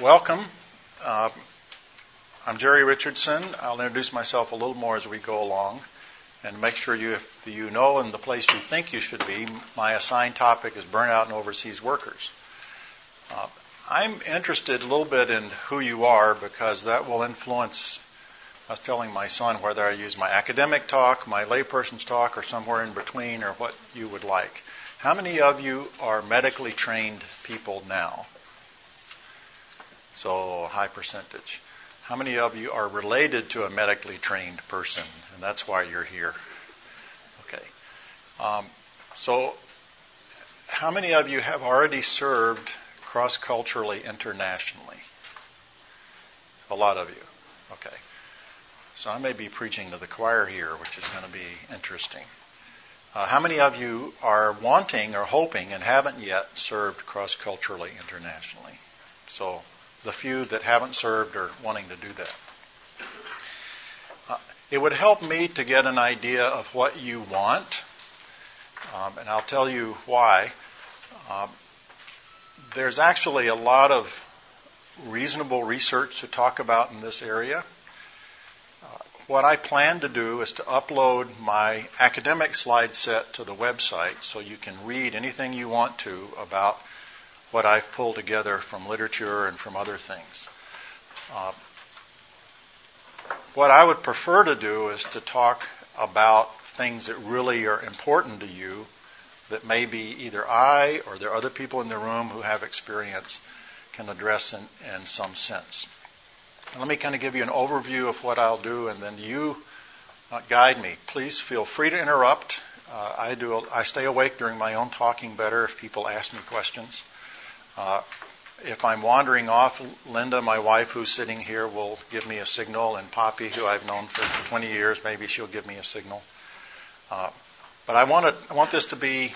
welcome. Uh, I'm Jerry Richardson. I'll introduce myself a little more as we go along and make sure you, you know in the place you think you should be, my assigned topic is burnout and overseas workers. Uh, I'm interested a little bit in who you are because that will influence. I was telling my son whether I use my academic talk, my layperson's talk, or somewhere in between, or what you would like. How many of you are medically trained people now? So, a high percentage. How many of you are related to a medically trained person? And that's why you're here. Okay. Um, so, how many of you have already served cross culturally internationally? A lot of you. Okay. So, I may be preaching to the choir here, which is going to be interesting. Uh, how many of you are wanting or hoping and haven't yet served cross culturally internationally? So, the few that haven't served are wanting to do that. Uh, it would help me to get an idea of what you want, um, and I'll tell you why. Um, there's actually a lot of reasonable research to talk about in this area. Uh, what I plan to do is to upload my academic slide set to the website so you can read anything you want to about what I've pulled together from literature and from other things. Uh, what I would prefer to do is to talk about things that really are important to you that maybe either I or there are other people in the room who have experience can address in, in some sense. Let me kind of give you an overview of what I'll do, and then you uh, guide me. Please feel free to interrupt. Uh, I do. I stay awake during my own talking better if people ask me questions. Uh, if I'm wandering off, Linda, my wife, who's sitting here, will give me a signal, and Poppy, who I've known for 20 years, maybe she'll give me a signal. Uh, but I want, I want this to be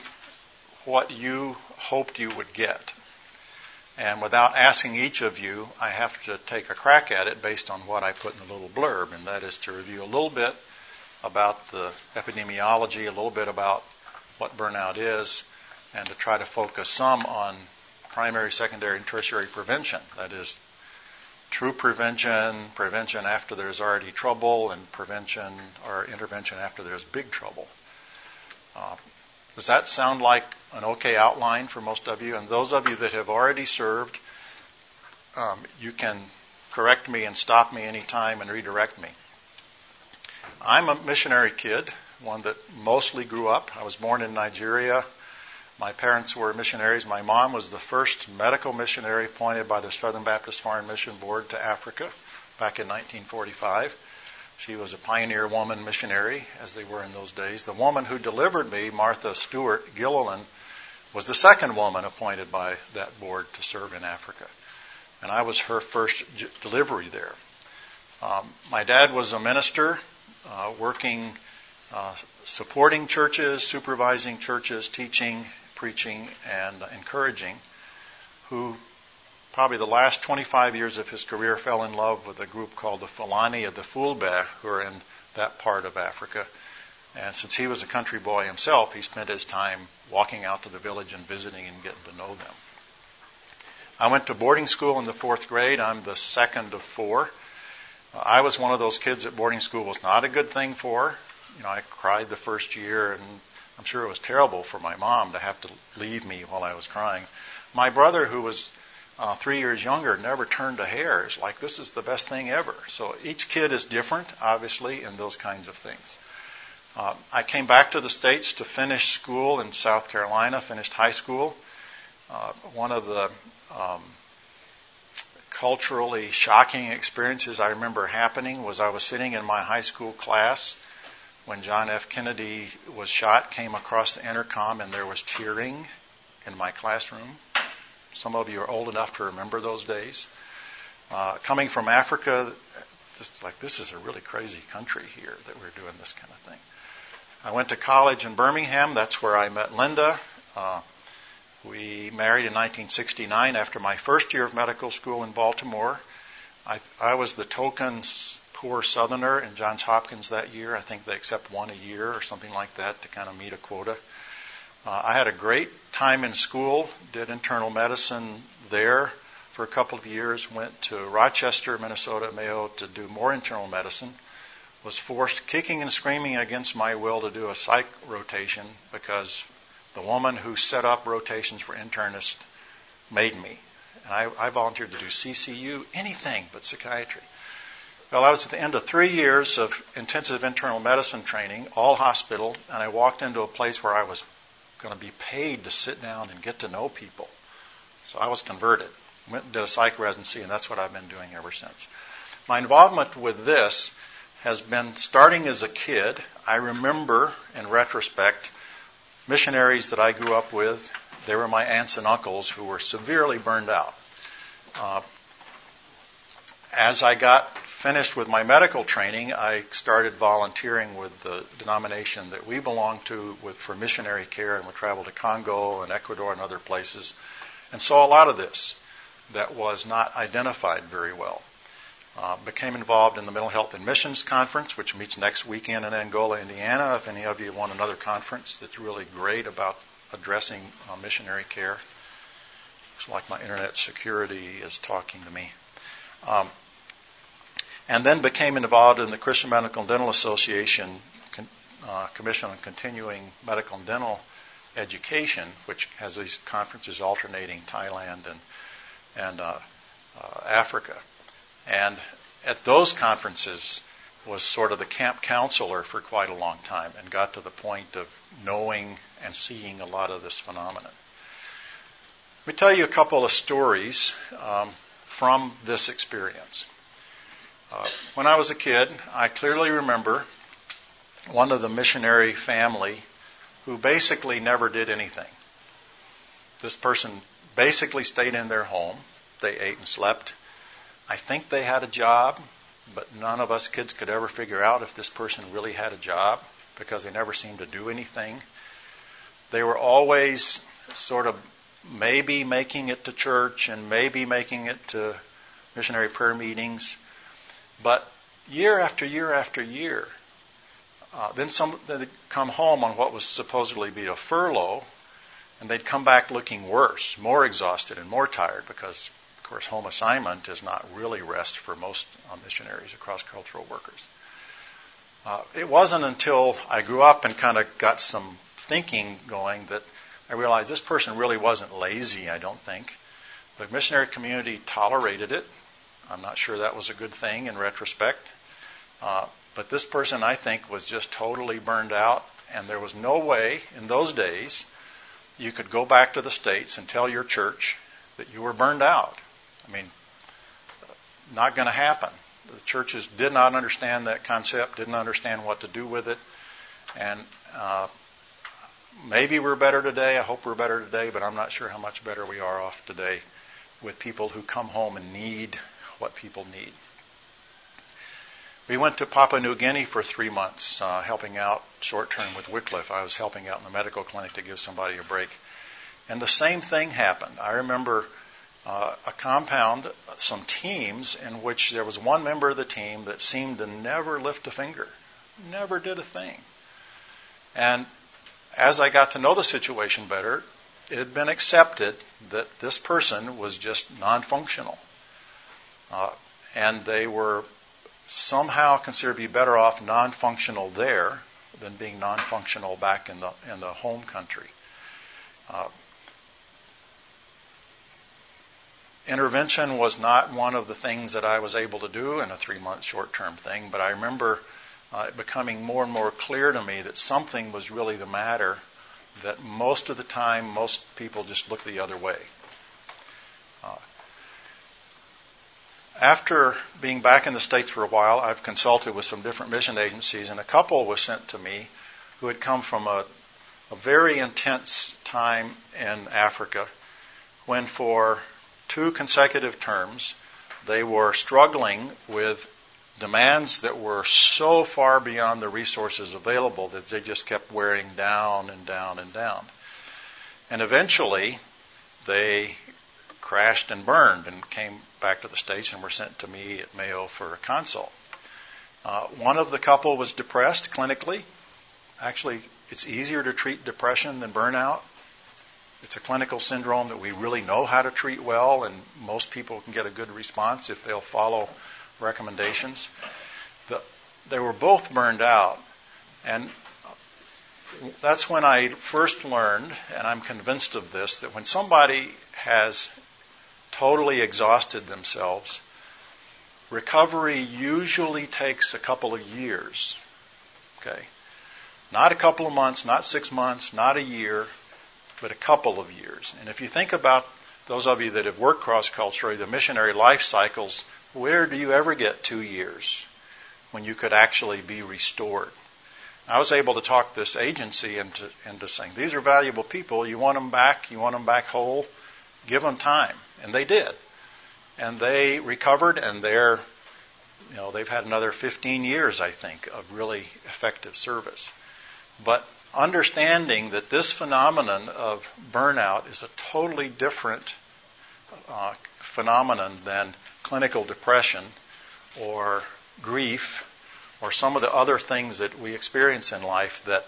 what you hoped you would get. And without asking each of you, I have to take a crack at it based on what I put in the little blurb, and that is to review a little bit about the epidemiology, a little bit about what burnout is, and to try to focus some on primary, secondary, and tertiary prevention. That is, true prevention, prevention after there's already trouble, and prevention or intervention after there's big trouble. Uh, does that sound like an okay outline for most of you? And those of you that have already served, um, you can correct me and stop me anytime and redirect me. I'm a missionary kid, one that mostly grew up. I was born in Nigeria. My parents were missionaries. My mom was the first medical missionary appointed by the Southern Baptist Foreign Mission Board to Africa back in 1945. She was a pioneer woman missionary, as they were in those days. The woman who delivered me, Martha Stewart Gilliland, was the second woman appointed by that board to serve in Africa. And I was her first delivery there. Um, my dad was a minister uh, working, uh, supporting churches, supervising churches, teaching preaching and encouraging, who probably the last 25 years of his career fell in love with a group called the Fulani of the Fulbe, who are in that part of Africa. And since he was a country boy himself, he spent his time walking out to the village and visiting and getting to know them. I went to boarding school in the fourth grade. I'm the second of four. I was one of those kids that boarding school was not a good thing for. You know, I cried the first year and I'm sure it was terrible for my mom to have to leave me while I was crying. My brother, who was uh, three years younger, never turned a hair. It's like this is the best thing ever. So each kid is different, obviously, in those kinds of things. Uh, I came back to the States to finish school in South Carolina, finished high school. Uh, one of the um, culturally shocking experiences I remember happening was I was sitting in my high school class when John F. Kennedy was shot, came across the intercom and there was cheering in my classroom. Some of you are old enough to remember those days. Uh, coming from Africa, this, like this is a really crazy country here that we're doing this kind of thing. I went to college in Birmingham. That's where I met Linda. Uh, we married in 1969 after my first year of medical school in Baltimore. I, I was the token poor Southerner in Johns Hopkins that year. I think they accept one a year or something like that to kind of meet a quota. Uh, I had a great time in school, did internal medicine there, for a couple of years, went to Rochester, Minnesota, Mayo to do more internal medicine, was forced kicking and screaming against my will to do a psych rotation because the woman who set up rotations for internists made me. And I, I volunteered to do CCU, anything but psychiatry. Well, I was at the end of three years of intensive internal medicine training, all hospital, and I walked into a place where I was going to be paid to sit down and get to know people. So I was converted. Went and did a psych residency, and that's what I've been doing ever since. My involvement with this has been starting as a kid. I remember, in retrospect, missionaries that I grew up with. They were my aunts and uncles who were severely burned out. Uh, as I got finished with my medical training, I started volunteering with the denomination that we belong to with, for missionary care and would travel to Congo and Ecuador and other places and saw a lot of this that was not identified very well. Uh, became involved in the Mental Health and Missions Conference, which meets next weekend in Angola, Indiana. If any of you want another conference that's really great about addressing uh, missionary care, it's like my internet security is talking to me. Um, and then became involved in the Christian Medical and Dental Association uh, Commission on Continuing Medical and Dental Education, which has these conferences alternating Thailand and and uh, uh, Africa. And at those conferences was sort of the camp counselor for quite a long time and got to the point of knowing and seeing a lot of this phenomenon. Let me tell you a couple of stories um, from this experience. Uh, when I was a kid, I clearly remember one of the missionary family who basically never did anything. This person basically stayed in their home. They ate and slept. I think they had a job, but none of us kids could ever figure out if this person really had a job because they never seemed to do anything. They were always sort of maybe making it to church and maybe making it to missionary prayer meetings but year after year after year, uh, then some they'd come home on what was supposedly be a furlough, and they'd come back looking worse, more exhausted and more tired because, of course, home assignment is not really rest for most uh, missionaries or cross-cultural workers. Uh, it wasn't until I grew up and kind of got some thinking going that I realized this person really wasn't lazy, I don't think. The missionary community tolerated it. I'm not sure that was a good thing in retrospect. Uh, but this person, I think, was just totally burned out, and there was no way in those days you could go back to the States and tell your church that you were burned out. I mean, not going to happen. The churches did not understand that concept, didn't understand what to do with it, and uh, maybe we're better today. I hope we're better today, but I'm not sure how much better we are off today with people who come home and need what people need. We went to Papua New Guinea for three months, uh, helping out short term with Wycliffe. I was helping out in the medical clinic to give somebody a break. And the same thing happened. I remember uh, a compound, some teams in which there was one member of the team that seemed to never lift a finger, never did a thing. And as I got to know the situation better, it had been accepted that this person was just non functional. Uh, and they were somehow considered to be better off non-functional there than being non-functional back in the in the home country. Uh, intervention was not one of the things that I was able to do in a three-month short-term thing, but I remember uh, it becoming more and more clear to me that something was really the matter. That most of the time, most people just look the other way. Uh, after being back in the States for a while, I've consulted with some different mission agencies, and a couple was sent to me who had come from a, a very intense time in Africa when, for two consecutive terms, they were struggling with demands that were so far beyond the resources available that they just kept wearing down and down and down. And eventually, they crashed and burned and came back to the States and were sent to me at Mayo for a consult. Uh, one of the couple was depressed clinically. Actually, it's easier to treat depression than burnout. it's a clinical syndrome that we really know how to treat well, and most people can get a good response if they'll follow recommendations. The, they were both burned out, and that's when I first learned, and I'm convinced of this, that when somebody has totally exhausted themselves, recovery usually takes a couple of years. Okay? Not a couple of months, not six months, not a year, but a couple of years. And if you think about those of you that have worked cross culturally, the missionary life cycles, where do you ever get two years when you could actually be restored? I was able to talk this agency into, into saying, these are valuable people. You want them back. You want them back whole. Give them time. And they did. And they recovered and they're, you know, they've had another 15 years, I think, of really effective service. But understanding that this phenomenon of burnout is a totally different uh, phenomenon than clinical depression or grief or some of the other things that we experience in life that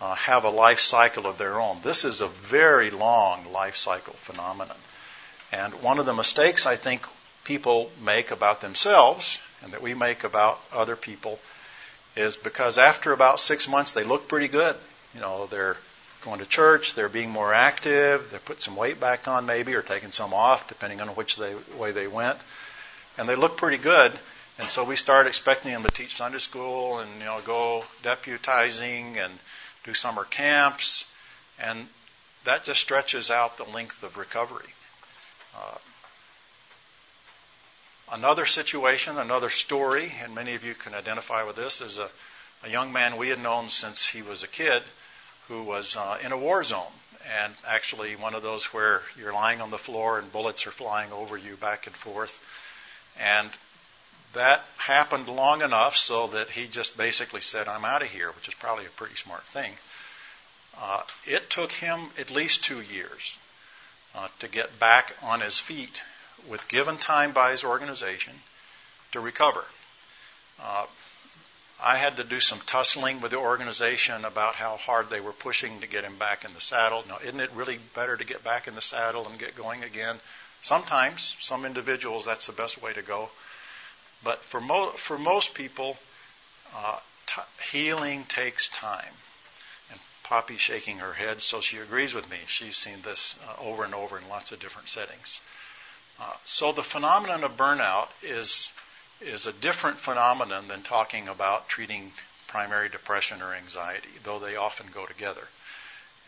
uh, have a life cycle of their own. This is a very long life cycle phenomenon. And one of the mistakes I think people make about themselves and that we make about other people is because after about six months they look pretty good. You know, they're going to church, they're being more active, they put some weight back on maybe or taking some off depending on which they, way they went. And they look pretty good. And so we start expecting them to teach Sunday school and you know go deputizing and do summer camps, and that just stretches out the length of recovery. Uh, another situation, another story, and many of you can identify with this, is a, a young man we had known since he was a kid who was uh, in a war zone. And actually, one of those where you're lying on the floor and bullets are flying over you back and forth. And that happened long enough so that he just basically said, I'm out of here, which is probably a pretty smart thing. Uh, it took him at least two years uh, to get back on his feet with given time by his organization to recover. Uh, I had to do some tussling with the organization about how hard they were pushing to get him back in the saddle. Now, isn't it really better to get back in the saddle and get going again? Sometimes, some individuals, that's the best way to go. But for, mo- for most people, uh, t- healing takes time. And Poppy's shaking her head, so she agrees with me. She's seen this uh, over and over in lots of different settings. Uh, so the phenomenon of burnout is is a different phenomenon than talking about treating primary depression or anxiety, though they often go together.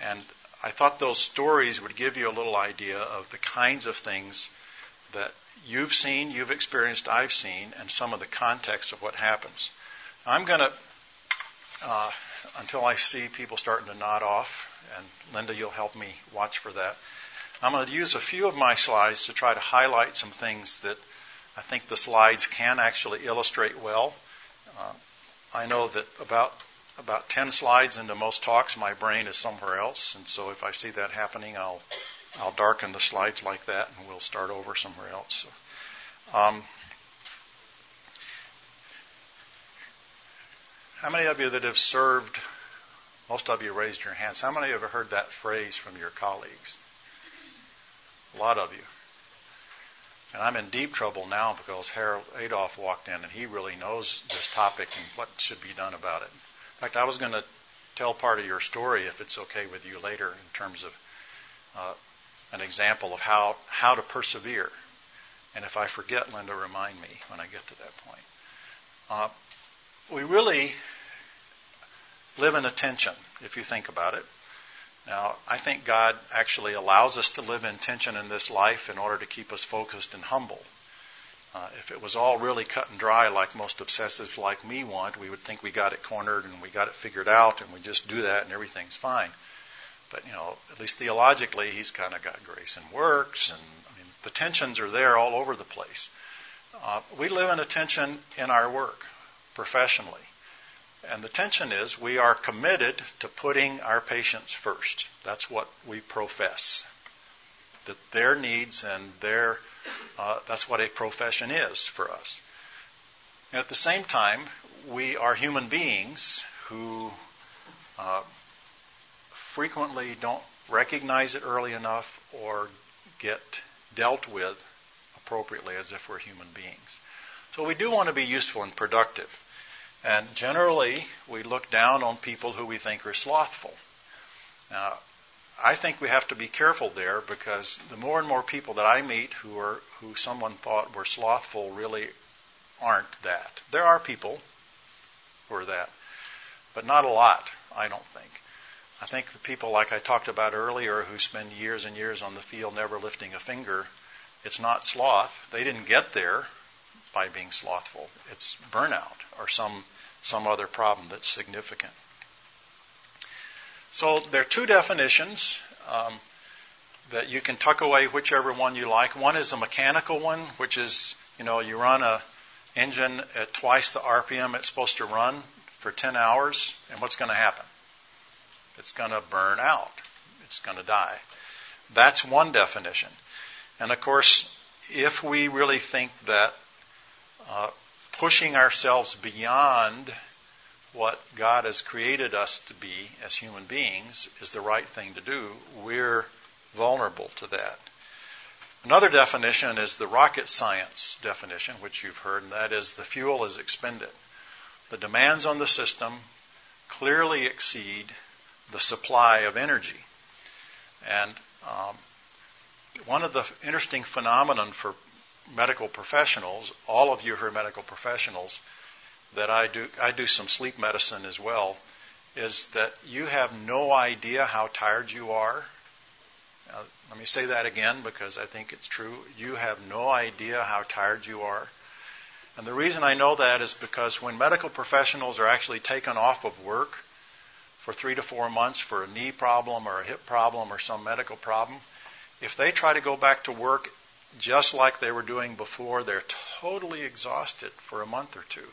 And I thought those stories would give you a little idea of the kinds of things that you've seen, you've experienced, I've seen, and some of the context of what happens. I'm going to, uh, until I see people starting to nod off, and Linda, you'll help me watch for that. I'm going to use a few of my slides to try to highlight some things that I think the slides can actually illustrate well. Uh, I know that about about 10 slides into most talks, my brain is somewhere else, and so if I see that happening, I'll I'll darken the slides like that and we'll start over somewhere else. So, um, how many of you that have served, most of you raised your hands, how many have heard that phrase from your colleagues? A lot of you. And I'm in deep trouble now because Harold Adolph walked in and he really knows this topic and what should be done about it. In fact, I was going to tell part of your story if it's okay with you later in terms of uh, an example of how, how to persevere. And if I forget, Linda, remind me when I get to that point. Uh, we really live in tension, if you think about it. Now, I think God actually allows us to live in tension in this life in order to keep us focused and humble. Uh, if it was all really cut and dry, like most obsessives like me want, we would think we got it cornered and we got it figured out, and we just do that and everything's fine. But, you know, at least theologically, he's kind of got grace and works, and I mean, the tensions are there all over the place. Uh, we live in a tension in our work professionally. And the tension is we are committed to putting our patients first. That's what we profess. That their needs and their, uh, that's what a profession is for us. And at the same time, we are human beings who uh, frequently don't recognize it early enough, or get dealt with appropriately as if we're human beings. So we do want to be useful and productive. And generally, we look down on people who we think are slothful. Now, I think we have to be careful there because the more and more people that I meet who are who someone thought were slothful really aren't that. There are people who are that, but not a lot, I don't think. I think the people like I talked about earlier who spend years and years on the field never lifting a finger, it's not sloth. They didn't get there by being slothful. It's burnout or some some other problem that's significant. So there are two definitions um, that you can tuck away whichever one you like. One is a mechanical one, which is you know you run a engine at twice the RPM it's supposed to run for 10 hours, and what's going to happen? It's going to burn out. It's going to die. That's one definition. And of course, if we really think that uh, pushing ourselves beyond what God has created us to be as human beings is the right thing to do, we're vulnerable to that. Another definition is the rocket science definition, which you've heard, and that is the fuel is expended. The demands on the system clearly exceed the supply of energy. And um, one of the interesting phenomenon for medical professionals, all of you who are medical professionals, that I do, I do some sleep medicine as well, is that you have no idea how tired you are. Now, let me say that again because I think it's true. You have no idea how tired you are. And the reason I know that is because when medical professionals are actually taken off of work for three to four months for a knee problem or a hip problem or some medical problem, if they try to go back to work just like they were doing before, they're totally exhausted for a month or two.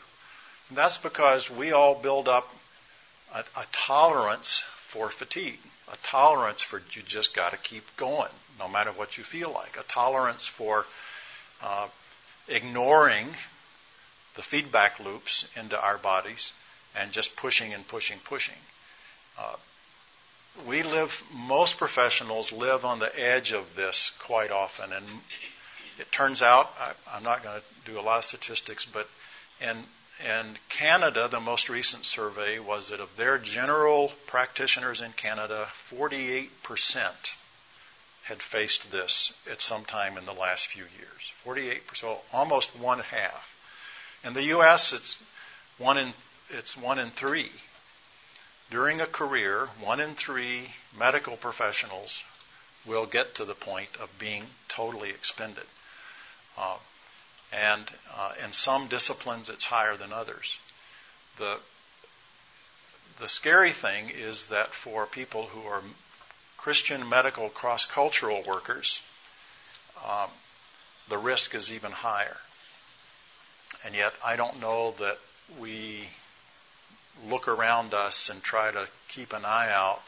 And that's because we all build up a, a tolerance for fatigue, a tolerance for you just got to keep going no matter what you feel like, a tolerance for uh, ignoring the feedback loops into our bodies and just pushing and pushing, pushing. Uh, we live, most professionals live on the edge of this quite often. And it turns out, I, I'm not going to do a lot of statistics, but in and Canada, the most recent survey was that of their general practitioners in Canada, 48% had faced this at some time in the last few years. 48%, so almost one half. In the U.S., it's one in it's one in three. During a career, one in three medical professionals will get to the point of being totally expended. Uh, and uh, in some disciplines it's higher than others. The the scary thing is that for people who are Christian medical cross cultural workers, um, the risk is even higher. And yet, I don't know that we look around us and try to keep an eye out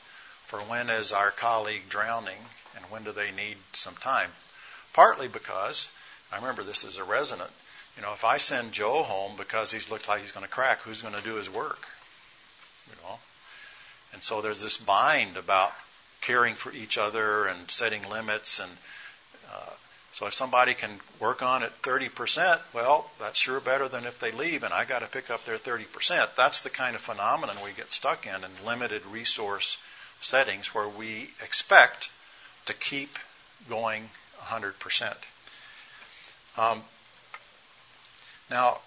for when is our colleague drowning and when do they need some time. Partly because I remember this as a resident. You know, if I send Joe home because he's looked like he's going to crack, who's going to do his work? You know, and so there's this bind about caring for each other and setting limits and uh, so if somebody can work on it 30%, well, that's sure better than if they leave and I got to pick up their 30%. That's the kind of phenomenon we get stuck in in limited resource settings where we expect to keep going 100%. Um, now,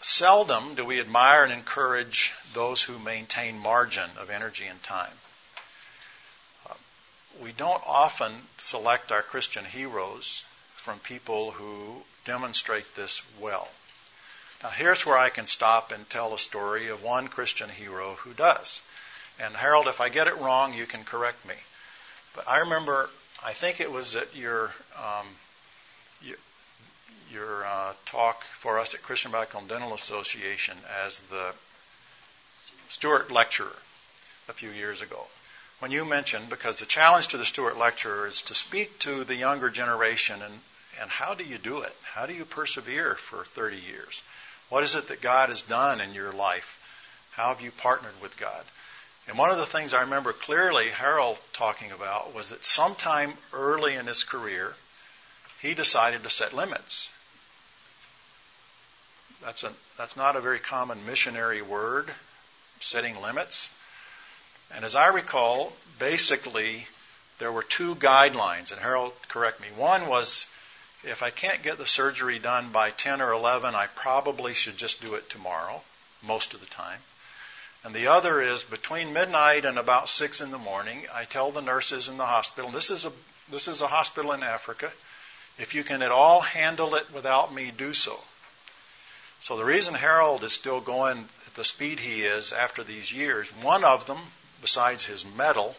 seldom do we admire and encourage those who maintain margin of energy and time. Uh, we don't often select our Christian heroes from people who demonstrate this well. Now, here's where I can stop and tell a story of one Christian hero who does. And Harold, if I get it wrong, you can correct me. But I remember, I think it was at your um, your uh, talk for us at Christian and Dental Association as the Stewart lecturer a few years ago. When you mentioned, because the challenge to the Stewart lecturer is to speak to the younger generation and, and how do you do it? How do you persevere for 30 years? What is it that God has done in your life? How have you partnered with God? And one of the things I remember clearly Harold talking about was that sometime early in his career, he decided to set limits. That's, a, that's not a very common missionary word, setting limits. And as I recall, basically, there were two guidelines, and Harold, correct me. One was if I can't get the surgery done by 10 or 11, I probably should just do it tomorrow, most of the time. And the other is between midnight and about 6 in the morning, I tell the nurses in the hospital, this is a, this is a hospital in Africa, if you can at all handle it without me, do so. So the reason Harold is still going at the speed he is after these years, one of them, besides his mettle,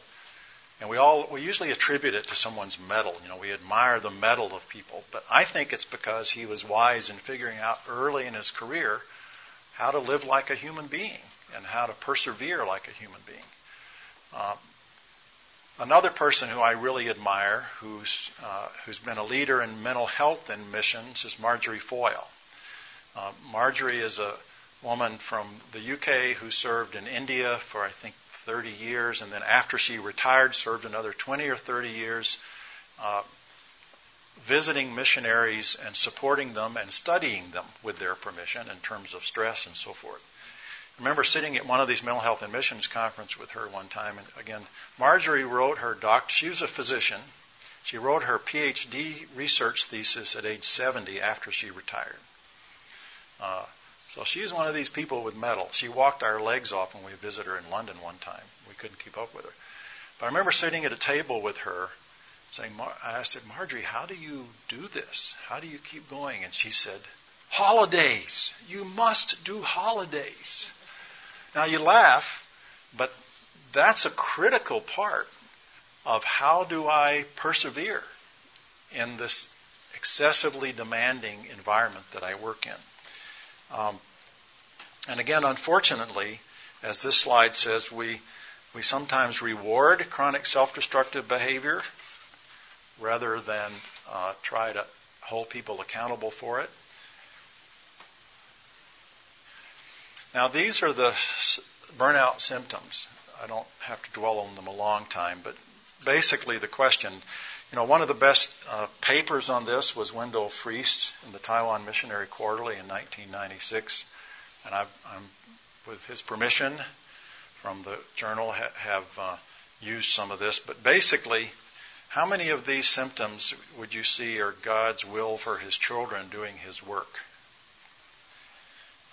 and we all we usually attribute it to someone's mettle. You know, we admire the mettle of people, but I think it's because he was wise in figuring out early in his career how to live like a human being and how to persevere like a human being. Uh, another person who I really admire, who's uh, who's been a leader in mental health and missions, is Marjorie Foyle. Uh, Marjorie is a woman from the UK who served in India for I think 30 years, and then after she retired, served another 20 or 30 years, uh, visiting missionaries and supporting them and studying them with their permission in terms of stress and so forth. I remember sitting at one of these mental health and missions conference with her one time, and again, Marjorie wrote her doc. She was a physician. She wrote her PhD research thesis at age 70 after she retired. Uh, so she's one of these people with mettle. She walked our legs off when we visited her in London one time. We couldn't keep up with her. But I remember sitting at a table with her, saying, I asked her, Marjorie, how do you do this? How do you keep going? And she said, holidays. You must do holidays. Now you laugh, but that's a critical part of how do I persevere in this excessively demanding environment that I work in. Um, and again, unfortunately, as this slide says, we, we sometimes reward chronic self destructive behavior rather than uh, try to hold people accountable for it. Now, these are the burnout symptoms. I don't have to dwell on them a long time, but basically the question you know, one of the best uh, papers on this was Wendell Freest in the Taiwan Missionary Quarterly in 1996, and I've, I'm, with his permission from the journal, ha- have uh, used some of this. But basically, how many of these symptoms would you see are God's will for His children doing His work?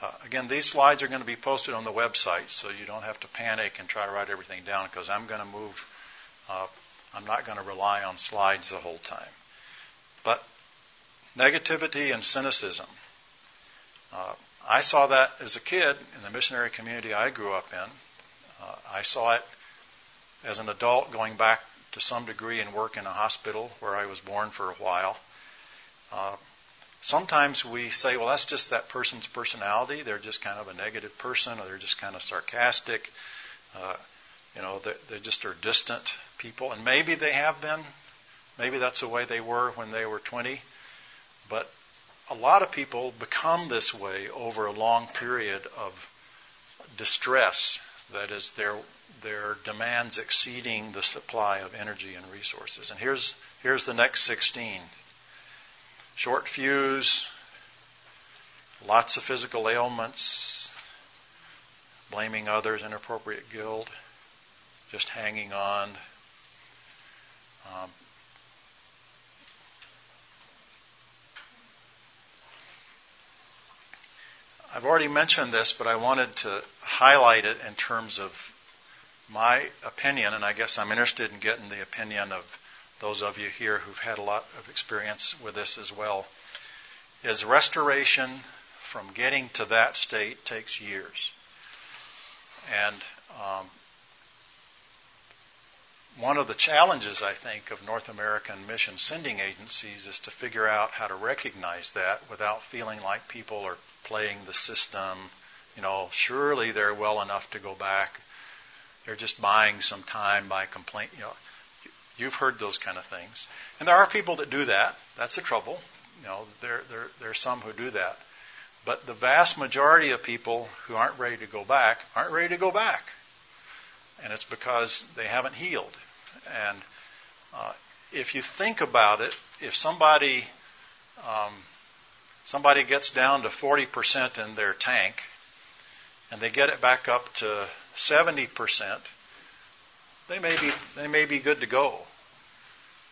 Uh, again, these slides are going to be posted on the website, so you don't have to panic and try to write everything down because I'm going to move uh, I'm not going to rely on slides the whole time. But negativity and cynicism. Uh, I saw that as a kid in the missionary community I grew up in. Uh, I saw it as an adult going back to some degree and work in a hospital where I was born for a while. Uh, sometimes we say, well, that's just that person's personality. They're just kind of a negative person, or they're just kind of sarcastic. Uh, you know, they, they just are distant people, and maybe they have been. Maybe that's the way they were when they were 20. But a lot of people become this way over a long period of distress. That is, their their demands exceeding the supply of energy and resources. And here's here's the next 16. Short fuse, lots of physical ailments, blaming others, inappropriate guilt, just hanging on. Um, I've already mentioned this, but I wanted to highlight it in terms of my opinion, and I guess I'm interested in getting the opinion of those of you here who've had a lot of experience with this as well. Is restoration from getting to that state takes years. And um, one of the challenges, I think, of North American mission sending agencies is to figure out how to recognize that without feeling like people are playing the system. You know, surely they're well enough to go back. They're just buying some time by complaint. You know, you've heard those kind of things, and there are people that do that. That's the trouble. You know, there there there are some who do that, but the vast majority of people who aren't ready to go back aren't ready to go back. And it's because they haven't healed. And uh, if you think about it, if somebody um, somebody gets down to 40% in their tank, and they get it back up to 70%, they may be they may be good to go.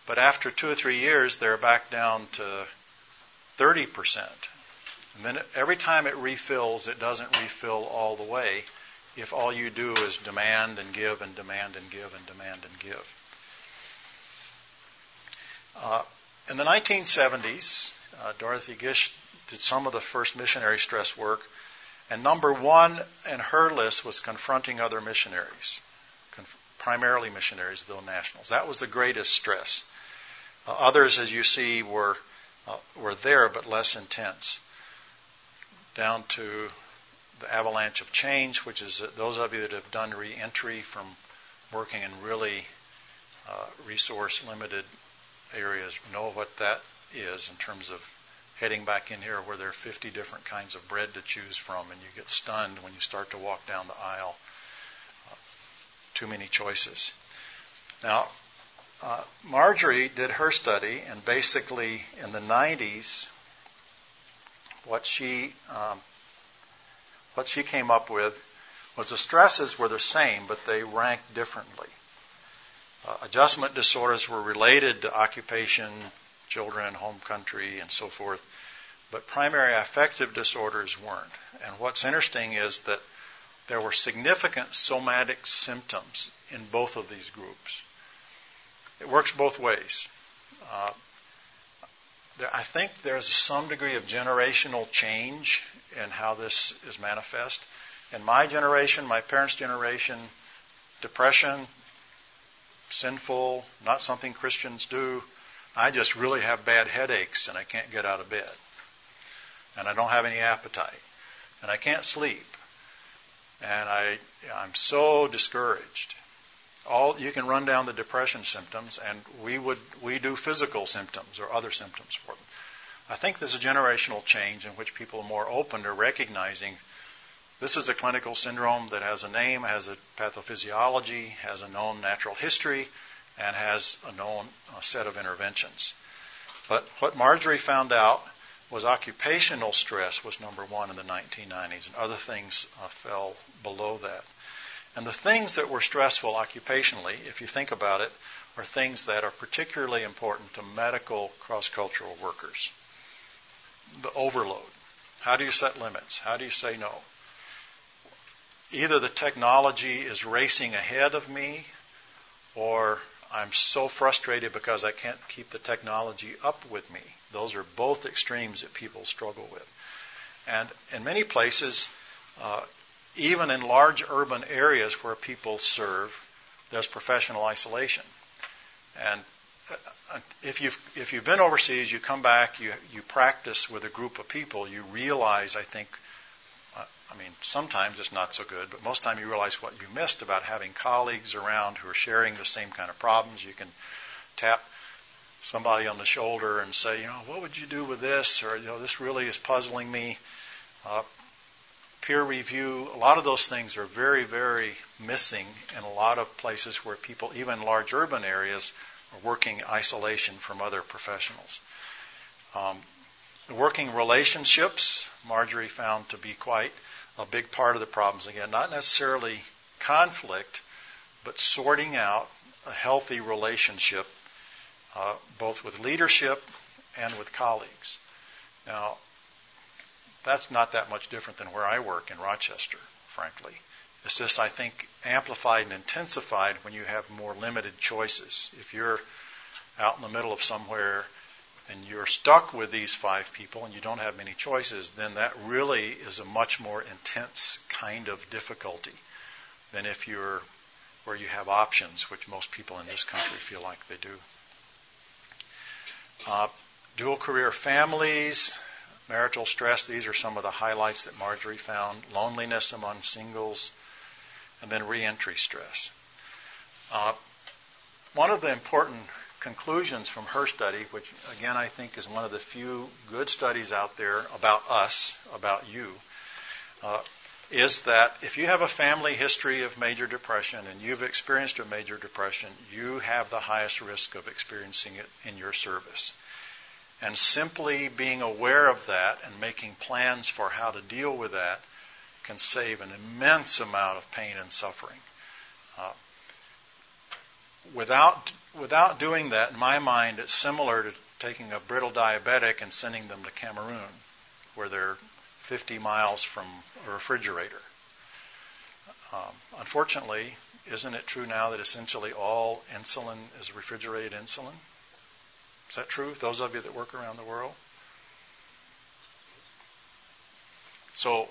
But after two or three years, they're back down to 30%. And then every time it refills, it doesn't refill all the way if all you do is demand and give and demand and give and demand and give. Uh, in the 1970s, uh, Dorothy Gish did some of the first missionary stress work, and number one in her list was confronting other missionaries, conf- primarily missionaries, though nationals. That was the greatest stress. Uh, others, as you see, were uh, were there but less intense. Down to the avalanche of change, which is those of you that have done reentry from working in really uh, resource limited areas know what that is in terms of heading back in here where there are 50 different kinds of bread to choose from and you get stunned when you start to walk down the aisle. Uh, too many choices. Now, uh, Marjorie did her study, and basically in the 90s, what she um, what she came up with was the stresses were the same, but they ranked differently. Uh, adjustment disorders were related to occupation, children, home country, and so forth, but primary affective disorders weren't. And what's interesting is that there were significant somatic symptoms in both of these groups. It works both ways. Uh, there, I think there's some degree of generational change in how this is manifest. In my generation, my parents' generation, depression, sinful, not something Christians do. I just really have bad headaches and I can't get out of bed. And I don't have any appetite. And I can't sleep. And I, I'm so discouraged. All you can run down the depression symptoms, and we would we do physical symptoms or other symptoms for them. I think there's a generational change in which people are more open to recognizing this is a clinical syndrome that has a name, has a pathophysiology, has a known natural history, and has a known set of interventions. But what Marjorie found out was occupational stress was number one in the 1990s, and other things uh, fell below that. And the things that were stressful occupationally, if you think about it, are things that are particularly important to medical cross cultural workers. The overload. How do you set limits? How do you say no? Either the technology is racing ahead of me, or I'm so frustrated because I can't keep the technology up with me. Those are both extremes that people struggle with. And in many places, uh, even in large urban areas where people serve, there's professional isolation. And uh, if you've if you've been overseas, you come back, you you practice with a group of people, you realize, I think, uh, I mean, sometimes it's not so good, but most time you realize what you missed about having colleagues around who are sharing the same kind of problems. You can tap somebody on the shoulder and say, you know, what would you do with this, or you know, this really is puzzling me. Uh, peer review, a lot of those things are very, very missing in a lot of places where people, even large urban areas, are working isolation from other professionals. Um, working relationships, Marjorie found to be quite a big part of the problems. Again, not necessarily conflict, but sorting out a healthy relationship, uh, both with leadership and with colleagues. Now, that's not that much different than where I work in Rochester, frankly. It's just, I think, amplified and intensified when you have more limited choices. If you're out in the middle of somewhere and you're stuck with these five people and you don't have many choices, then that really is a much more intense kind of difficulty than if you're where you have options, which most people in this country feel like they do. Uh, dual career families, marital stress, these are some of the highlights that Marjorie found. Loneliness among singles, and then reentry stress. Uh, one of the important conclusions from her study, which again I think is one of the few good studies out there about us, about you, uh, is that if you have a family history of major depression and you've experienced a major depression, you have the highest risk of experiencing it in your service. And simply being aware of that and making plans for how to deal with that can save an immense amount of pain and suffering. Uh, without without doing that, in my mind, it's similar to taking a brittle diabetic and sending them to Cameroon, where they're 50 miles from a refrigerator. Um, unfortunately, isn't it true now that essentially all insulin is refrigerated insulin? Is that true? Those of you that work around the world? So,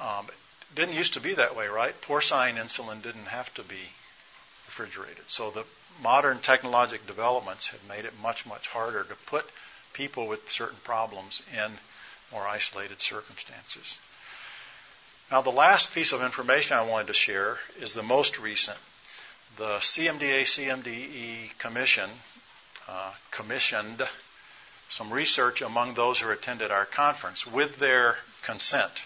um, it didn't used to be that way, right? Porcine insulin didn't have to be refrigerated. So the modern technologic developments have made it much, much harder to put people with certain problems in more isolated circumstances. Now, the last piece of information I wanted to share is the most recent. The CMDA CMDE Commission uh, commissioned some research among those who attended our conference with their consent.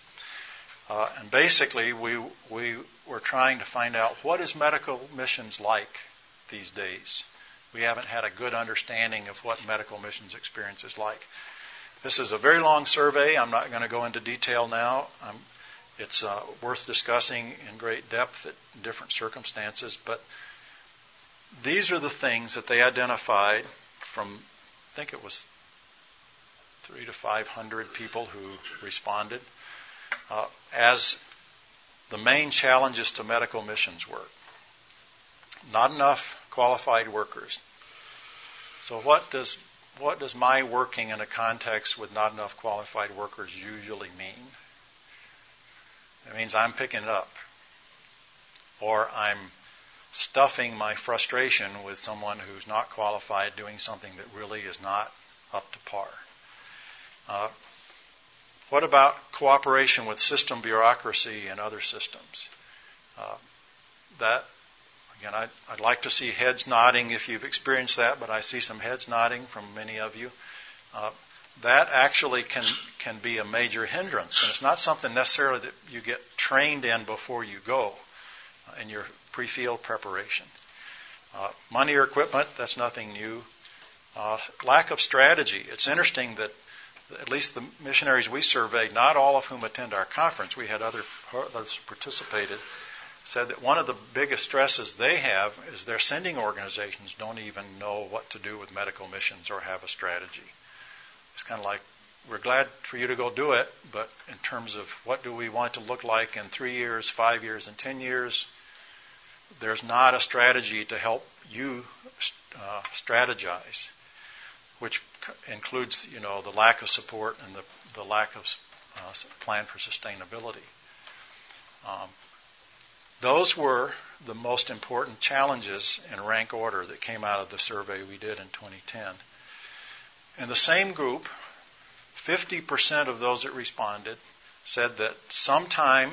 Uh, and basically, we, we were trying to find out what is medical missions like these days. We haven't had a good understanding of what medical missions experience is like. This is a very long survey. I'm not going to go into detail now. Um, it's uh, worth discussing in great depth at different circumstances, but these are the things that they identified from, I think it was three to 500 people who responded uh, as the main challenges to medical missions work. Not enough qualified workers. So what does what does my working in a context with not enough qualified workers usually mean? It means I'm picking it up. Or I'm stuffing my frustration with someone who's not qualified doing something that really is not up to par. Uh, what about cooperation with system bureaucracy and other systems? Uh, that, again, I'd, I'd, like to see heads nodding if you've experienced that, but I see some heads nodding from many of you. Uh, that actually can, can be a major hindrance, and it's not something necessarily that you get trained in before you go uh, in your pre-field preparation. Uh, money or equipment, that's nothing new. Uh, lack of strategy. It's interesting that at least the missionaries we surveyed, not all of whom attend our conference, we had other others participated, said that one of the biggest stresses they have is their sending organizations don't even know what to do with medical missions or have a strategy. It's kind of like we're glad for you to go do it, but in terms of what do we want to look like in three years, five years, and ten years, there's not a strategy to help you uh, strategize which includes, you know, the lack of support and the, the lack of uh, plan for sustainability. Um, those were the most important challenges in rank order that came out of the survey we did in 2010. In the same group, 50% of those that responded said that sometime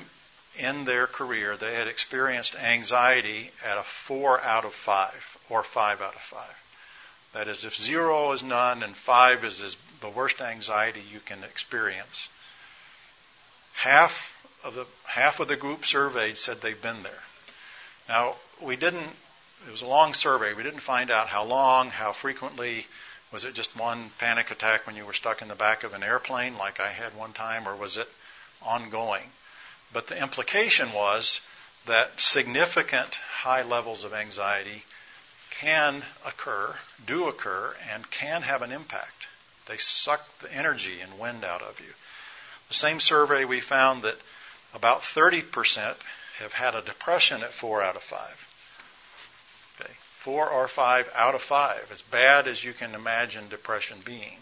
in their career they had experienced anxiety at a 4 out of 5 or 5 out of 5. That is, if zero is none and five is, is the worst anxiety you can experience, half of the half of the group surveyed said they've been there. Now we didn't. It was a long survey. We didn't find out how long, how frequently. Was it just one panic attack when you were stuck in the back of an airplane, like I had one time, or was it ongoing? But the implication was that significant high levels of anxiety can occur, do occur, and can have an impact. They suck the energy and wind out of you. The same survey we found that about 30% have had a depression at 4 out of 5. Okay. 4 or 5 out of 5, as bad as you can imagine depression being.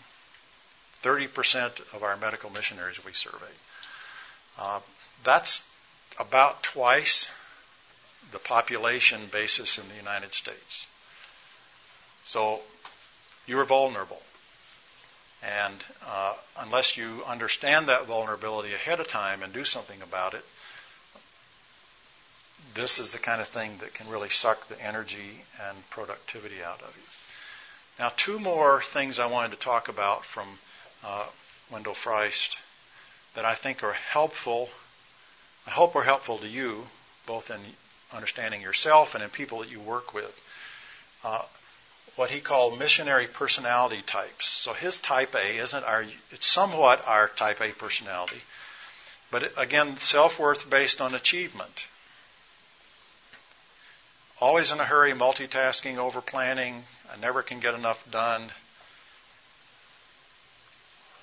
30% of our medical missionaries we surveyed. Uh, that's about twice the population basis in the United States. So you are vulnerable. And uh, unless you understand that vulnerability ahead of time and do something about it, this is the kind of thing that can really suck the energy and productivity out of you. Now, two more things I wanted to talk about from uh, Wendell Freist that I think are helpful I hope we're helpful to you, both in understanding yourself and in people that you work with. Uh, what he called missionary personality types. So his type A isn't our, it's somewhat our type A personality. But again, self worth based on achievement. Always in a hurry, multitasking, over planning. I never can get enough done.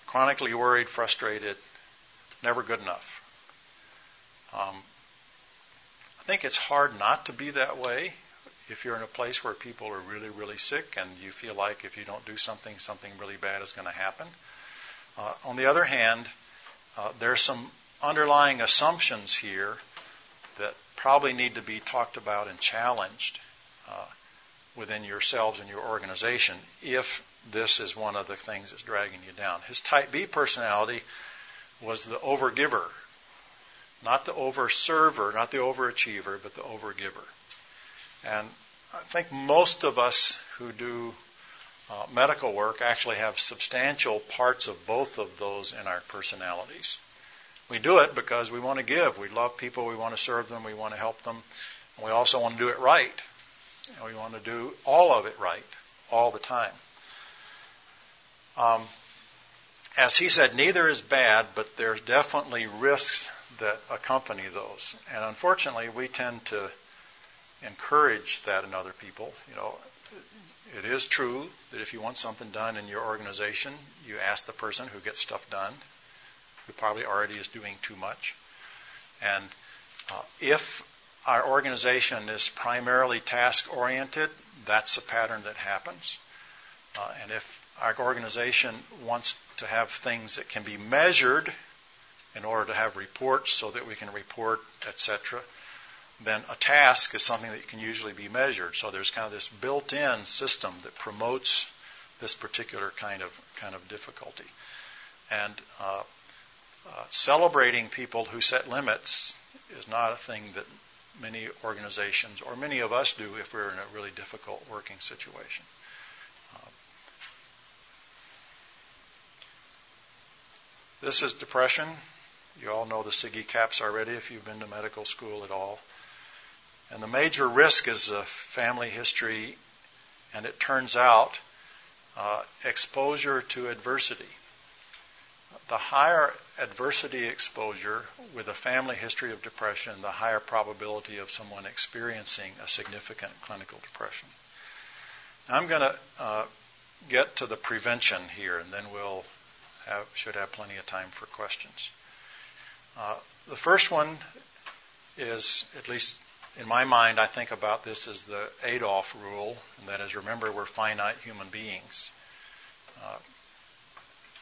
Chronically worried, frustrated, never good enough. Um, I think it's hard not to be that way if you're in a place where people are really, really sick and you feel like if you don't do something, something really bad is going to happen. Uh, on the other hand, uh, there's some underlying assumptions here that probably need to be talked about and challenged uh, within yourselves and your organization if this is one of the things that's dragging you down. His type B personality was the overgiver, not the overserver, not the overachiever, but the overgiver. And I think most of us who do uh, medical work actually have substantial parts of both of those in our personalities. We do it because we want to give. We love people. We want to serve them. We want to help them. And we also want to do it right. And we want to do all of it right all the time. Um, as he said, neither is bad, but there's definitely risks that accompany those. And unfortunately, we tend to encourage that in other people. You know, it is true that if you want something done in your organization, you ask the person who gets stuff done who probably already is doing too much. And uh, if our organization is primarily task oriented, that's a pattern that happens. Uh, and if our organization wants to have things that can be measured in order to have reports so that we can report, etc., then a task is something that can usually be measured. So there's kind of this built-in system that promotes this particular kind of kind of difficulty. And uh, uh, celebrating people who set limits is not a thing that many organizations or many of us do if we're in a really difficult working situation. Uh, this is depression. You all know the SIGECAPS already if you've been to medical school at all. And the major risk is a family history, and it turns out uh, exposure to adversity the higher adversity exposure with a family history of depression, the higher probability of someone experiencing a significant clinical depression. Now I'm going to uh, get to the prevention here, and then we'll have, should have plenty of time for questions. Uh, the first one is, at least in my mind, I think about this as the Adolph rule, and that is remember we're finite human beings. Uh,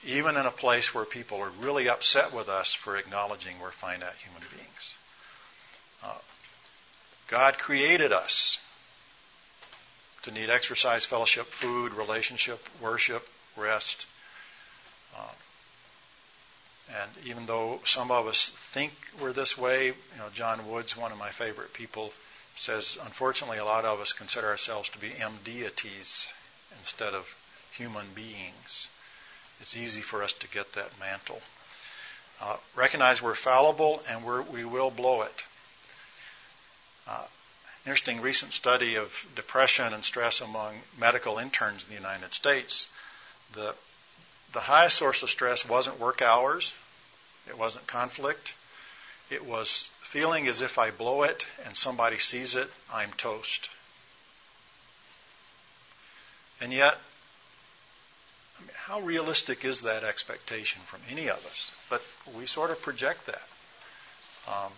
even in a place where people are really upset with us for acknowledging we're finite human beings. Uh, God created us to need exercise, fellowship, food, relationship, worship, rest. Uh, and even though some of us think we're this way, you know, John Woods, one of my favorite people, says, unfortunately, a lot of us consider ourselves to be deities instead of human beings it's easy for us to get that mantle. Uh, recognize we're fallible and we're, we will blow it. Uh, interesting recent study of depression and stress among medical interns in the United States. The, the highest source of stress wasn't work hours, it wasn't conflict, it was feeling as if I blow it and somebody sees it, I'm toast. And yet, how realistic is that expectation from any of us? But we sort of project that. Um,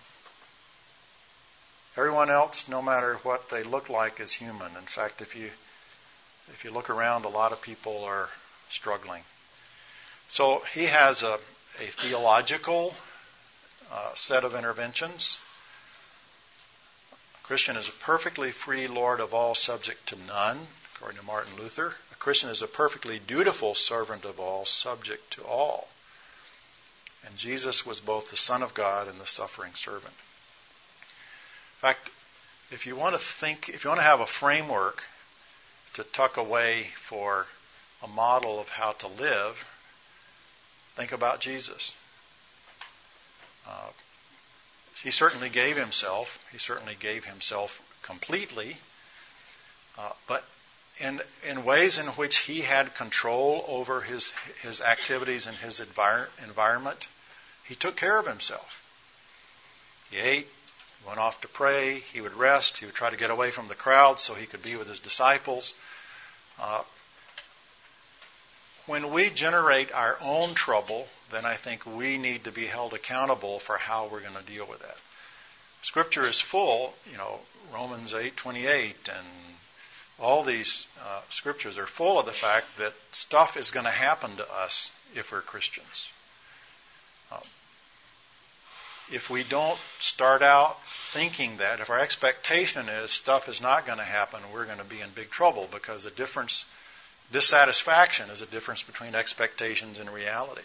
everyone else, no matter what they look like, is human. In fact, if you if you look around, a lot of people are struggling. So he has a, a theological uh, set of interventions. A Christian is a perfectly free Lord of all, subject to none, according to Martin Luther. A Christian is a perfectly dutiful servant of all, subject to all. And Jesus was both the Son of God and the suffering servant. In fact, if you want to think, if you want to have a framework to tuck away for a model of how to live, think about Jesus. Uh, he certainly gave himself. He certainly gave himself completely. Uh, but in, in ways in which he had control over his, his activities and his envir- environment, he took care of himself. He ate, went off to pray, he would rest, he would try to get away from the crowd so he could be with his disciples. Uh, when we generate our own trouble, then I think we need to be held accountable for how we're going to deal with that. Scripture is full, you know, Romans 8:28 and all these uh, scriptures are full of the fact that stuff is going to happen to us if we're Christians. Uh, if we don't start out thinking that, if our expectation is stuff is not going to happen, we're going to be in big trouble because the difference, dissatisfaction is a difference between expectations and reality.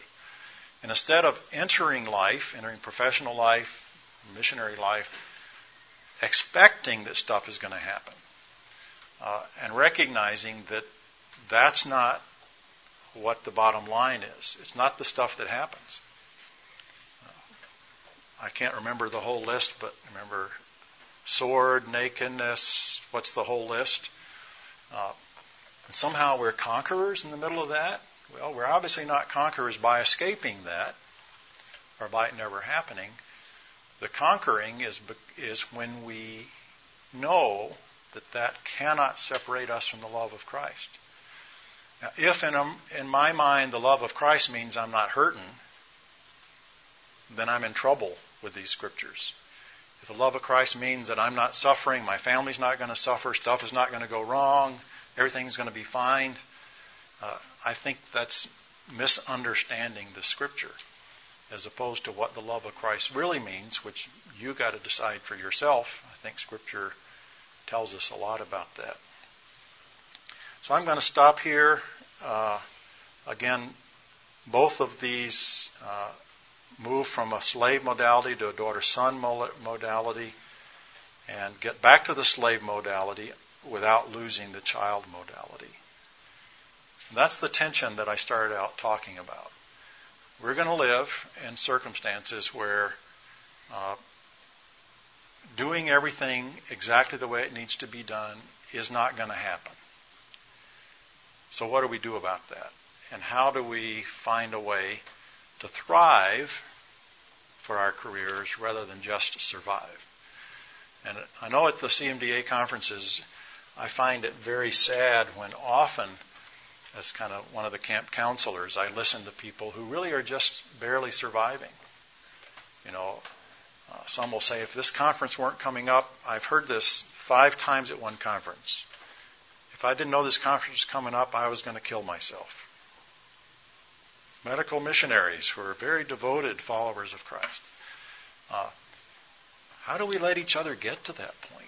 And instead of entering life, entering professional life, missionary life, expecting that stuff is going to happen, uh, and recognizing that that's not what the bottom line is. It's not the stuff that happens. Uh, I can't remember the whole list, but remember sword, nakedness, what's the whole list? Uh, and somehow we're conquerors in the middle of that. Well, we're obviously not conquerors by escaping that or by it never happening. The conquering is, is when we know that that cannot separate us from the love of Christ. Now, if in, a, in my mind the love of Christ means I'm not hurting, then I'm in trouble with these scriptures. If the love of Christ means that I'm not suffering, my family's not going to suffer, stuff is not going to go wrong, everything's going to be fine, uh, I think that's misunderstanding the scripture as opposed to what the love of Christ really means, which you got to decide for yourself. I think scripture tells us a lot about that. So I'm going to stop here. Uh, again, both of these uh, move from a slave modality to a daughter son modality and get back to the slave modality without losing the child modality. That's the tension that I started out talking about. We're going to live in circumstances where uh, doing everything exactly the way it needs to be done is not going to happen. So, what do we do about that? And how do we find a way to thrive for our careers rather than just survive? And I know at the CMDA conferences, I find it very sad when often, as kind of one of the camp counselors, I listen to people who really are just barely surviving. You know, uh, some will say, if this conference weren't coming up, I've heard this five times at one conference. If I didn't know this conference was coming up, I was going to kill myself. Medical missionaries who are very devoted followers of Christ. Uh, how do we let each other get to that point?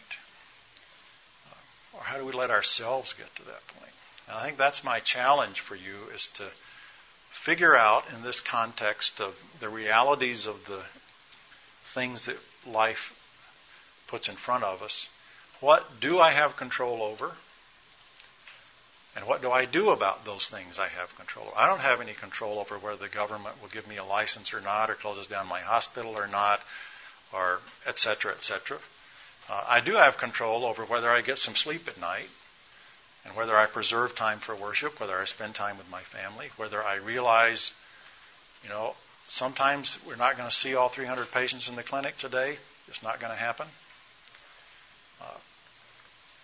Or how do we let ourselves get to that point? And I think that's my challenge for you is to figure out in this context of the realities of the things that life puts in front of us. What do I have control over? And what do I do about those things I have control over? I don't have any control over whether the government will give me a license or not, or closes down my hospital or not, or et cetera, et cetera. Uh, I do have control over whether I get some sleep at night, and whether I preserve time for worship, whether I spend time with my family, whether I realize, you know, Sometimes we're not going to see all 300 patients in the clinic today. It's not going to happen. Uh,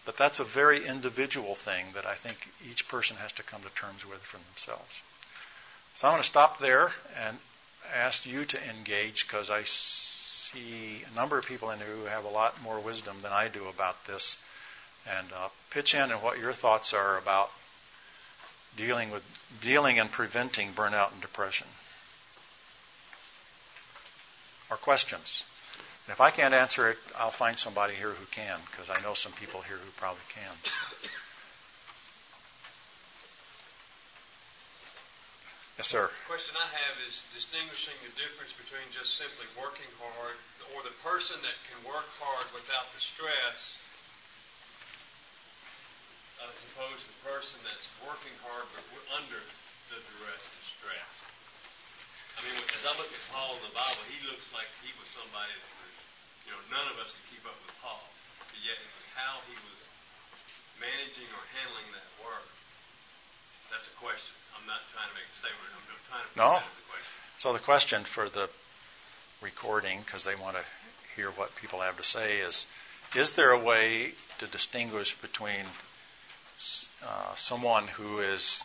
but that's a very individual thing that I think each person has to come to terms with for themselves. So I'm going to stop there and ask you to engage because I a number of people in here who have a lot more wisdom than I do about this. And uh, pitch in and what your thoughts are about dealing with dealing and preventing burnout and depression or questions. And if I can't answer it, I'll find somebody here who can, because I know some people here who probably can. Yes, sir. The question I have is distinguishing the difference between just simply working hard or the person that can work hard without the stress uh, as opposed to the person that's working hard but under the duress and stress. I mean, as I look at Paul in the Bible, he looks like he was somebody that was, you know, none of us could keep up with Paul. But yet it was how he was managing or handling that work. That's a question. I'm not trying to make a statement. I'm trying to put no. that as a question. So the question for the recording, because they want to hear what people have to say, is: Is there a way to distinguish between uh, someone who is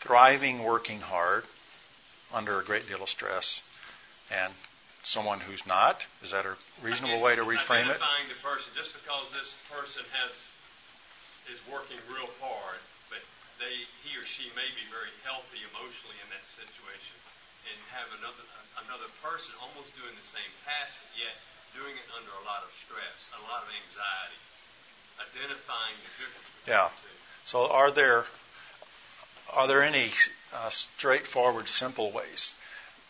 thriving, working hard, under a great deal of stress, and someone who's not? Is that a reasonable way to reframe it? Identifying the person, just because this person has is working real hard, but they he or she may be very healthy emotionally in that situation, and have another another person almost doing the same task, but yet doing it under a lot of stress, a lot of anxiety. Identifying the difference between yeah. the two. So are there are there any uh, straightforward, simple ways?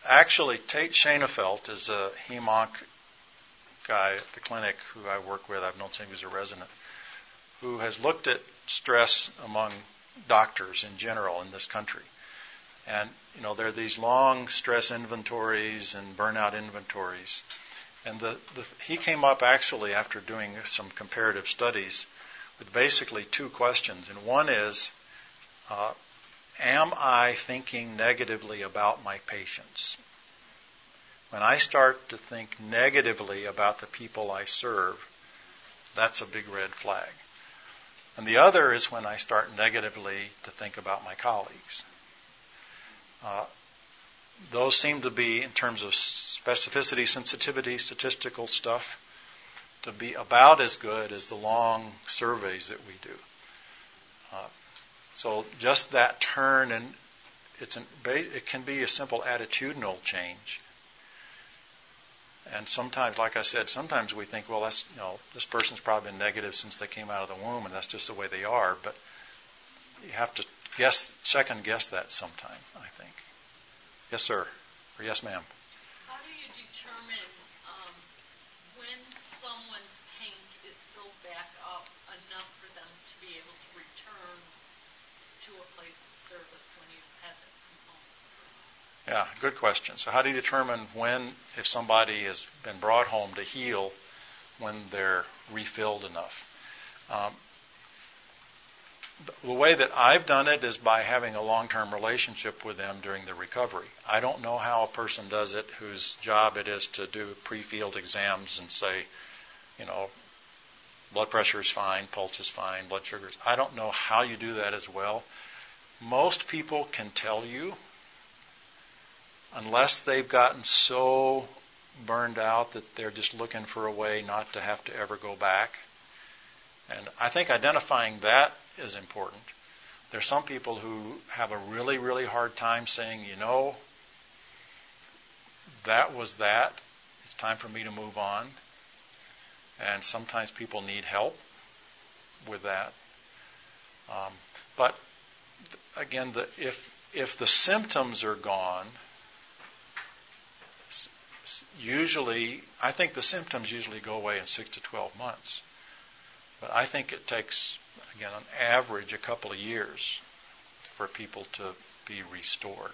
Actually, Tait Shanafelt is a hemonc guy at the clinic who I work with. I've known since he was a resident, who has looked at stress among doctors in general in this country. And, you know, there are these long stress inventories and burnout inventories. And the, the, he came up actually after doing some comparative studies with basically two questions. And one is, uh, am I thinking negatively about my patients? When I start to think negatively about the people I serve, that's a big red flag. And the other is when I start negatively to think about my colleagues. Uh, those seem to be, in terms of specificity, sensitivity, statistical stuff, to be about as good as the long surveys that we do. Uh, so just that turn, and it's an, it can be a simple attitudinal change. And sometimes, like I said, sometimes we think, well, that's you know, this person's probably been negative since they came out of the womb, and that's just the way they are. But you have to guess, second guess that sometime. I think. Yes, sir, or yes, ma'am. How do you determine um, when someone's tank is filled back up enough for them to be able to return to a place of service when you've had that component? Yeah, good question. So, how do you determine when, if somebody has been brought home to heal, when they're refilled enough? Um, the way that I've done it is by having a long term relationship with them during the recovery. I don't know how a person does it whose job it is to do pre field exams and say, you know, blood pressure is fine, pulse is fine, blood sugars. I don't know how you do that as well. Most people can tell you unless they've gotten so burned out that they're just looking for a way not to have to ever go back. And I think identifying that is important. There's some people who have a really, really hard time saying, you know, that was that. It's time for me to move on. And sometimes people need help with that. Um, but again, the, if if the symptoms are gone, usually I think the symptoms usually go away in six to twelve months. But I think it takes again on average a couple of years for people to be restored.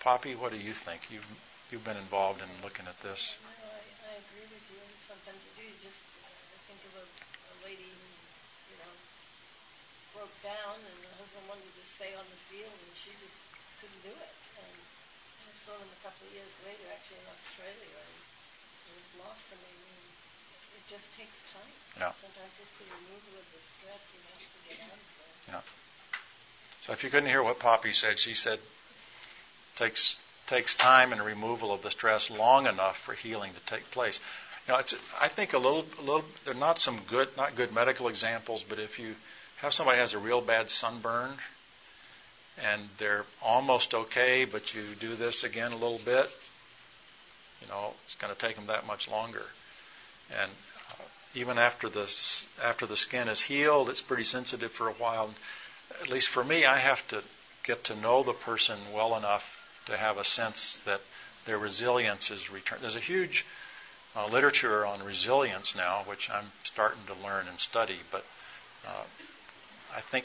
Poppy, what do you think? You've you've been involved in looking at this. I, I agree with you. sometimes you do. Just think of a, a lady who, you know, broke down, and the husband wanted to stay on the field, and she just couldn't do it. And I saw them a couple of years later, actually in Australia, and it blossoming. And it just takes time. Yeah. Sometimes just the removal of the stress, you have to get out of there. Yeah. So if you couldn't hear what Poppy said, she said takes takes time and removal of the stress long enough for healing to take place. You know, it's, I think a little, a little. They're not some good, not good medical examples, but if you have somebody has a real bad sunburn and they're almost okay, but you do this again a little bit, you know, it's going to take them that much longer. And uh, even after the after the skin is healed, it's pretty sensitive for a while. At least for me, I have to get to know the person well enough to have a sense that their resilience is returned. There's a huge uh, literature on resilience now, which I'm starting to learn and study. But uh, I think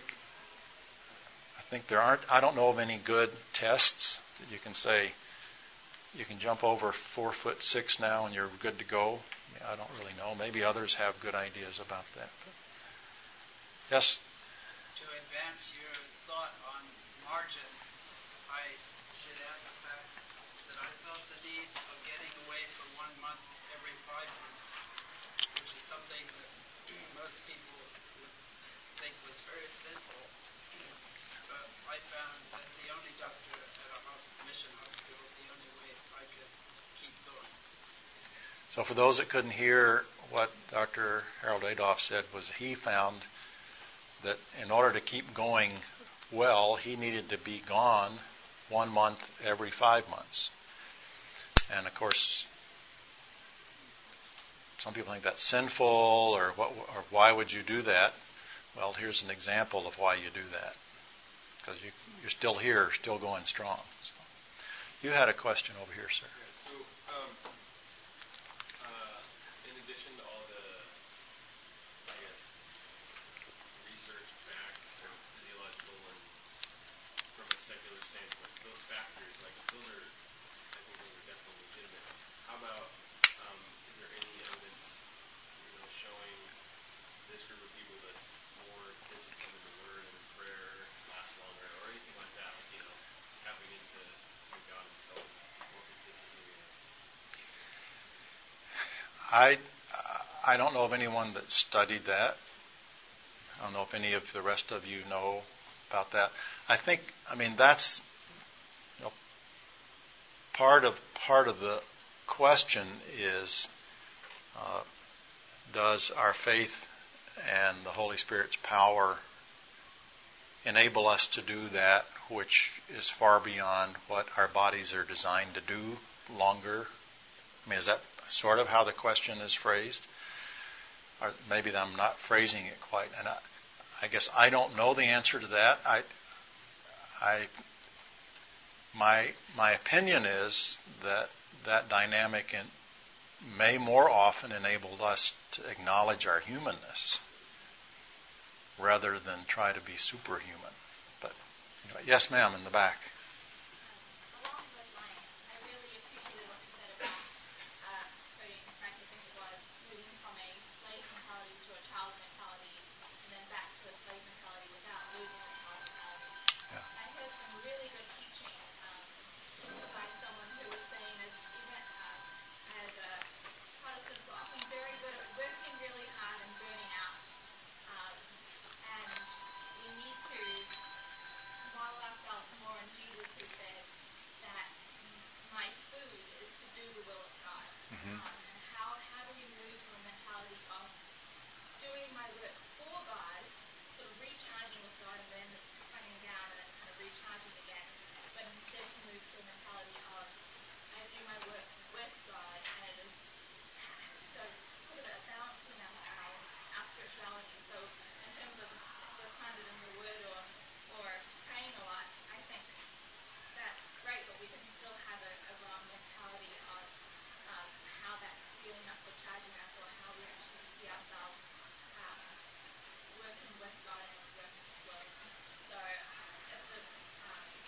I think there aren't. I don't know of any good tests that you can say you can jump over four foot six now and you're good to go. I, don't really know. Maybe others have good ideas about that. But yes. To advance your thought on margin, I should add the fact that I felt the need of getting away for one month every five months, which is something that most people would think was very sinful. But I found as the only doctor at a hospital, mission hospital, the only way I could keep going. So for those that couldn't hear what Dr. Harold Adolph said was he found that in order to keep going well, he needed to be gone one month every five months. And of course, some people think that's sinful, or what, or why would you do that? Well, here's an example of why you do that, because you, you're still here, still going strong. So, you had a question over here, sir. Yeah, so, um, uh, in addition to all the, I guess, research facts or physiological and from a secular standpoint, those factors, like those are, I think those are definitely legitimate. How about, um, is there any evidence, you know, showing this group of people that's more disciplined in the Word and in prayer lasts longer, or anything like that? Like, you know, tapping into to God Himself more consistently. I I don't know of anyone that studied that. I don't know if any of the rest of you know about that. I think I mean that's you know, part of part of the question is uh, does our faith and the Holy Spirit's power enable us to do that which is far beyond what our bodies are designed to do longer? I mean, is that sort of how the question is phrased? Or maybe I'm not phrasing it quite. And I, I guess I don't know the answer to that. I, I, my my opinion is that that dynamic in, may more often enable us to acknowledge our humanness rather than try to be superhuman. But know, yes, ma'am, in the back.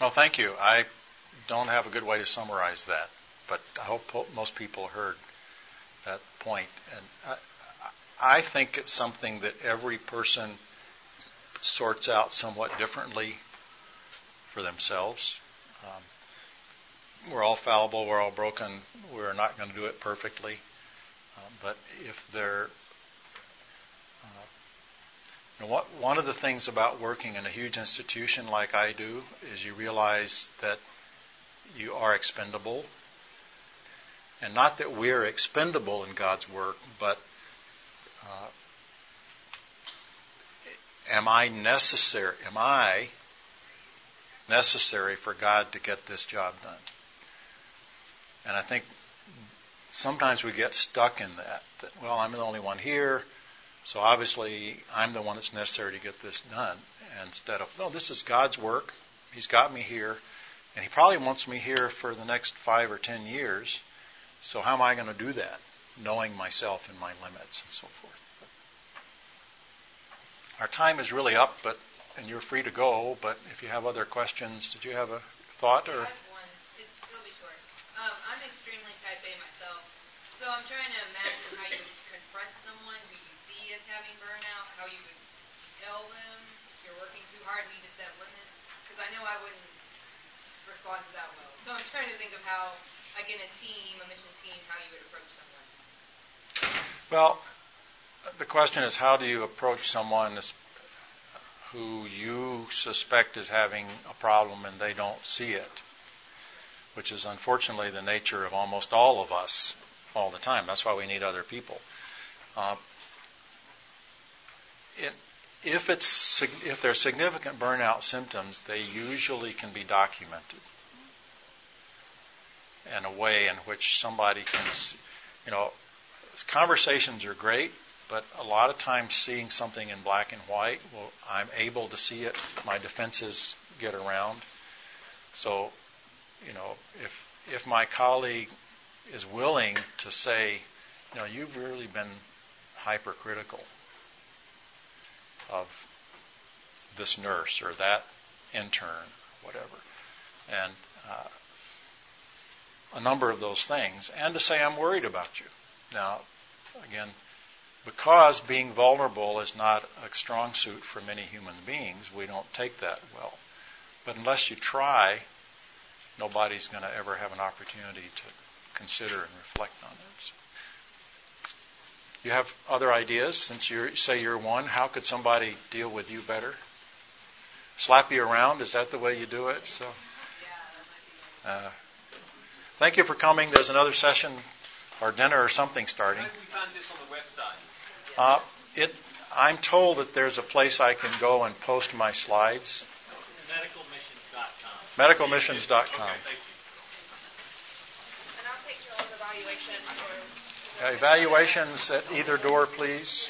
Well, thank you. I don't have a good way to summarize that, but I hope most people heard that point. And I, I think it's something that every person sorts out somewhat differently for themselves. Um, we're all fallible. We're all broken. We're not going to do it perfectly. Uh, but if they're uh, know, what, one of the things about working in a huge institution like I do is you realize that you are expendable. And not that we're expendable in God's work, but uh, am I necessary? Am I necessary for God to get this job done? And I think sometimes we get stuck in that. That well, I'm the only one here, so obviously I'm the one that's necessary to get this done. Instead of no, this is God's work. He's got me here, and He probably wants me here for the next five or ten years. So how am I going to do that, knowing myself and my limits and so forth? Our time is really up, but and you're free to go. But if you have other questions, did you have a thought or? I have one. It's, it'll be short. Um, I'm extremely type A myself, so I'm trying to imagine how you would confront someone who you see as having burnout, how you would tell them you're working too hard, need to set limits. Because I know I wouldn't respond to that well. So I'm trying to think of how, like in a team, a mission team, how you would approach someone. Well, the question is how do you approach someone who you suspect is having a problem and they don't see it? Which is unfortunately the nature of almost all of us all the time. That's why we need other people. Uh, it, if it's if significant burnout symptoms, they usually can be documented in a way in which somebody can, you know, conversations are great, but a lot of times seeing something in black and white, well, I'm able to see it. My defenses get around. So, you know, if if my colleague is willing to say, you know, you've really been hypercritical of this nurse or that intern, whatever, and uh, a number of those things, and to say I'm worried about you. Now, again, because being vulnerable is not a strong suit for many human beings, we don't take that well. But unless you try, nobody's going to ever have an opportunity to consider and reflect on it. So, you have other ideas since you say you're one. How could somebody deal with you better? Slap you around? Is that the way you do it? So, uh, thank you for coming. There's another session or dinner or something starting. How did we find this on the website? Uh, it, I'm told that there's a place I can go and post my slides. Medicalmissions.com. Medicalmissions.com. Okay, Evaluations at either door, please.